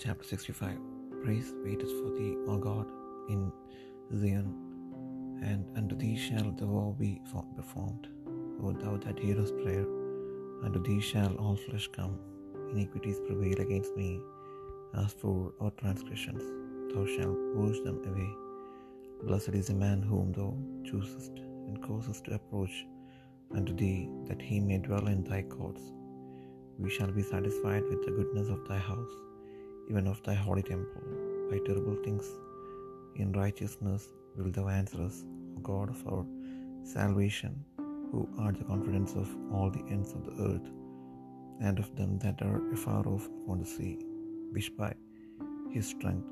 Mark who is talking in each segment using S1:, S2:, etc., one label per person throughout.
S1: Chapter 65 Praise waiteth for thee, O God, in Zion, and unto thee shall the war be performed. O thou that hearest prayer, unto thee shall all flesh come. Iniquities prevail against me, as for our transgressions, thou shalt purge them away. Blessed is the man whom thou choosest, and causest to approach unto thee, that he may dwell in thy courts. We shall be satisfied with the goodness of thy house, even of thy holy temple. By terrible things in righteousness wilt thou answer us, O God of our salvation, who art the confidence of all the ends of the earth, and of them that are afar off upon the sea, which by his strength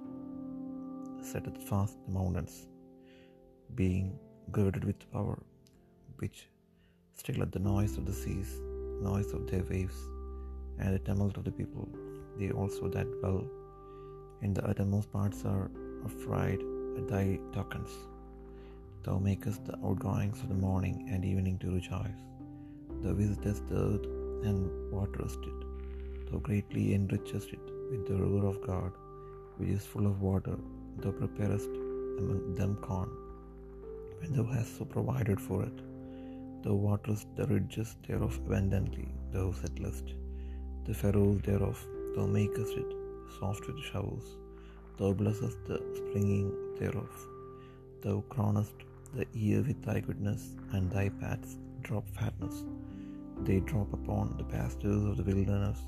S1: setteth fast the mountains, being girded with power, which stilleth the noise of the seas, noise of their waves, and the tumult of the people. They also that dwell in the uttermost parts are afraid at thy tokens. Thou makest the outgoings of the morning and evening to rejoice. Thou visitest the earth and waterest it. Thou greatly enrichest it with the river of God, which is full of water. Thou preparest among them corn, when thou hast so provided for it. Thou waterest the ridges thereof abundantly, thou settlest the furrows thereof, thou makest it soft with showers. Thou blessest the springing thereof. Thou crownest the year with thy goodness, and thy paths drop fatness. They drop upon the pastures of the wilderness,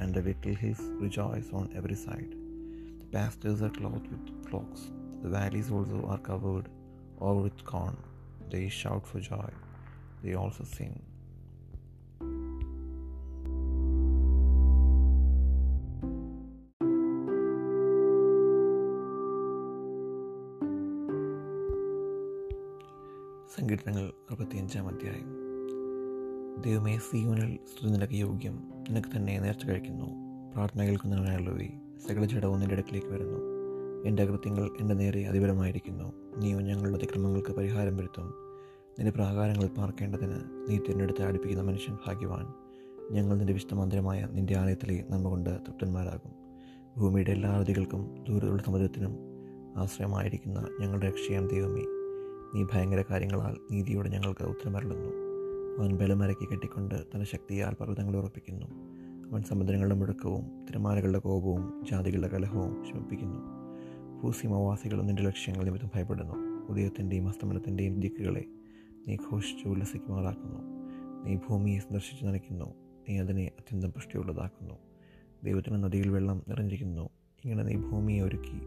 S1: and the little hills rejoice on every side. The pastures are clothed with flocks, the valleys also are covered over with corn. They shout for joy, they also sing. സങ്കീർത്തനങ്ങൾ അറുപത്തിയഞ്ചാം അധ്യായം. ദൈവമേ സീവനിൽ സ്തുതി നിനക്ക് യോഗ്യം. നിനക്ക് തന്നെ നേർച്ച കഴിക്കുന്നു. പ്രാർത്ഥന കേൾക്കുന്നവനായുള്ളവേ സകല ജഡവും നിന്റെ അടുക്കിലേക്ക് വരുന്നു. എന്റെ അകൃത്യങ്ങൾ എന്റെ നേരെ അതിപരമായിരിക്കുന്നു നീയോ ഞങ്ങളുടെ അതിക്രമങ്ങൾക്ക് പരിഹാരം വരുത്തും. നിന്റെ പ്രാകാരങ്ങളിൽ പാർക്കേണ്ടതിന് നീ തിരഞ്ഞെടുത്ത് അടുപ്പിക്കുന്ന മനുഷ്യൻ ഭാഗ്യവാൻ. ഞങ്ങൾ നിന്റെ വിശുദ്ധമന്ദിരമായ നിന്റെ ആലയത്തിലെ നന്മ കൊണ്ട് തൃപ്തന്മാരാകും. ഭൂമിയുടെ എല്ലാ അവധികൾക്കും ദൂരമുള്ള സമുദ്രത്തിനും ആശ്രയമായിരിക്കുന്ന ഞങ്ങളുടെ രക്ഷയാം ദൈവമേ. നീ ഭയങ്കര കാര്യങ്ങളാൽ നീതിയോടെ ഞങ്ങൾക്ക് ഉത്തരമരളുന്നു. അവൻ ബലമരക്കി കെട്ടിക്കൊണ്ട് തന്റെ ശക്തിയാൽ പർവതങ്ങളെ ഉറപ്പിക്കുന്നു. അവൻ സമുദ്രങ്ങളുടെ മുഴക്കവും തിരമാലകളുടെ കോപവും ജാതികളുടെ കലഹവും ശമിപ്പിക്കുന്നു. ഭൂസീമവാസികളും നിന്റെ ലക്ഷ്യങ്ങൾ നിമിത്തം ഭയപ്പെടുന്നു. ഉദയത്തിന്റെയും അസ്തമനത്തിന്റെയും ദിക്കുകളെ നീ ഘോഷിച്ച് ഉല്ലസിക്കുമാറാക്കുന്നു. നീ ഭൂമിയെ സന്ദർശിച്ച് നനയ്ക്കുന്നു. നീ അതിനെ അത്യന്തം പുഷ്ടിയുള്ളതാക്കുന്നു. ദൈവത്തിന് നദിയിൽ വെള്ളം നിറഞ്ഞിരിക്കുന്നു. ഇങ്ങനെ നീ ഭൂമിയെ ഒരുക്കി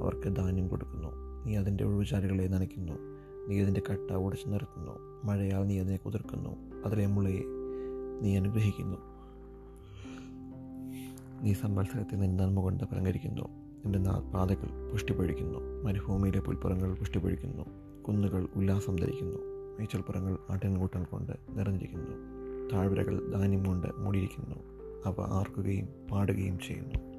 S1: അവർക്ക് ധാന്യം കൊടുക്കുന്നു. നീ അതിന്റെ ഒഴിവുചാലുകളെ നനയ്ക്കുന്നു. നീ അതിന്റെ കട്ട ഉടച്ചു നിർത്തുന്നു. മഴയാൽ നീ അതിനെ കുതിർക്കുന്നു. അതിലെ മുളയെ നീ അനുഗ്രഹിക്കുന്നു. നീ സമ്പത്സരത്തെ നിന്റെ നന്മ കൊണ്ട് പലങ്കരിക്കുന്നു നിന്റെ പാതകൾ പുഷ്ടിപ്പൊഴിക്കുന്നു മരുഭൂമിയിലെ പുൽപ്പുറങ്ങൾ പുഷ്ടിപ്പൊഴിക്കുന്നു കുന്നുകൾ ഉല്ലാസം ധരിക്കുന്നു. മേച്ചൽപ്പുറങ്ങൾ ആട്ടിൻകൂട്ടം കൊണ്ട് നിറഞ്ഞിരിക്കുന്നു. താഴ്വരകൾ ധാന്യം കൊണ്ട് മൂടിയിരിക്കുന്നു. അവ ആർക്കുകയും പാടുകയും ചെയ്യുന്നു.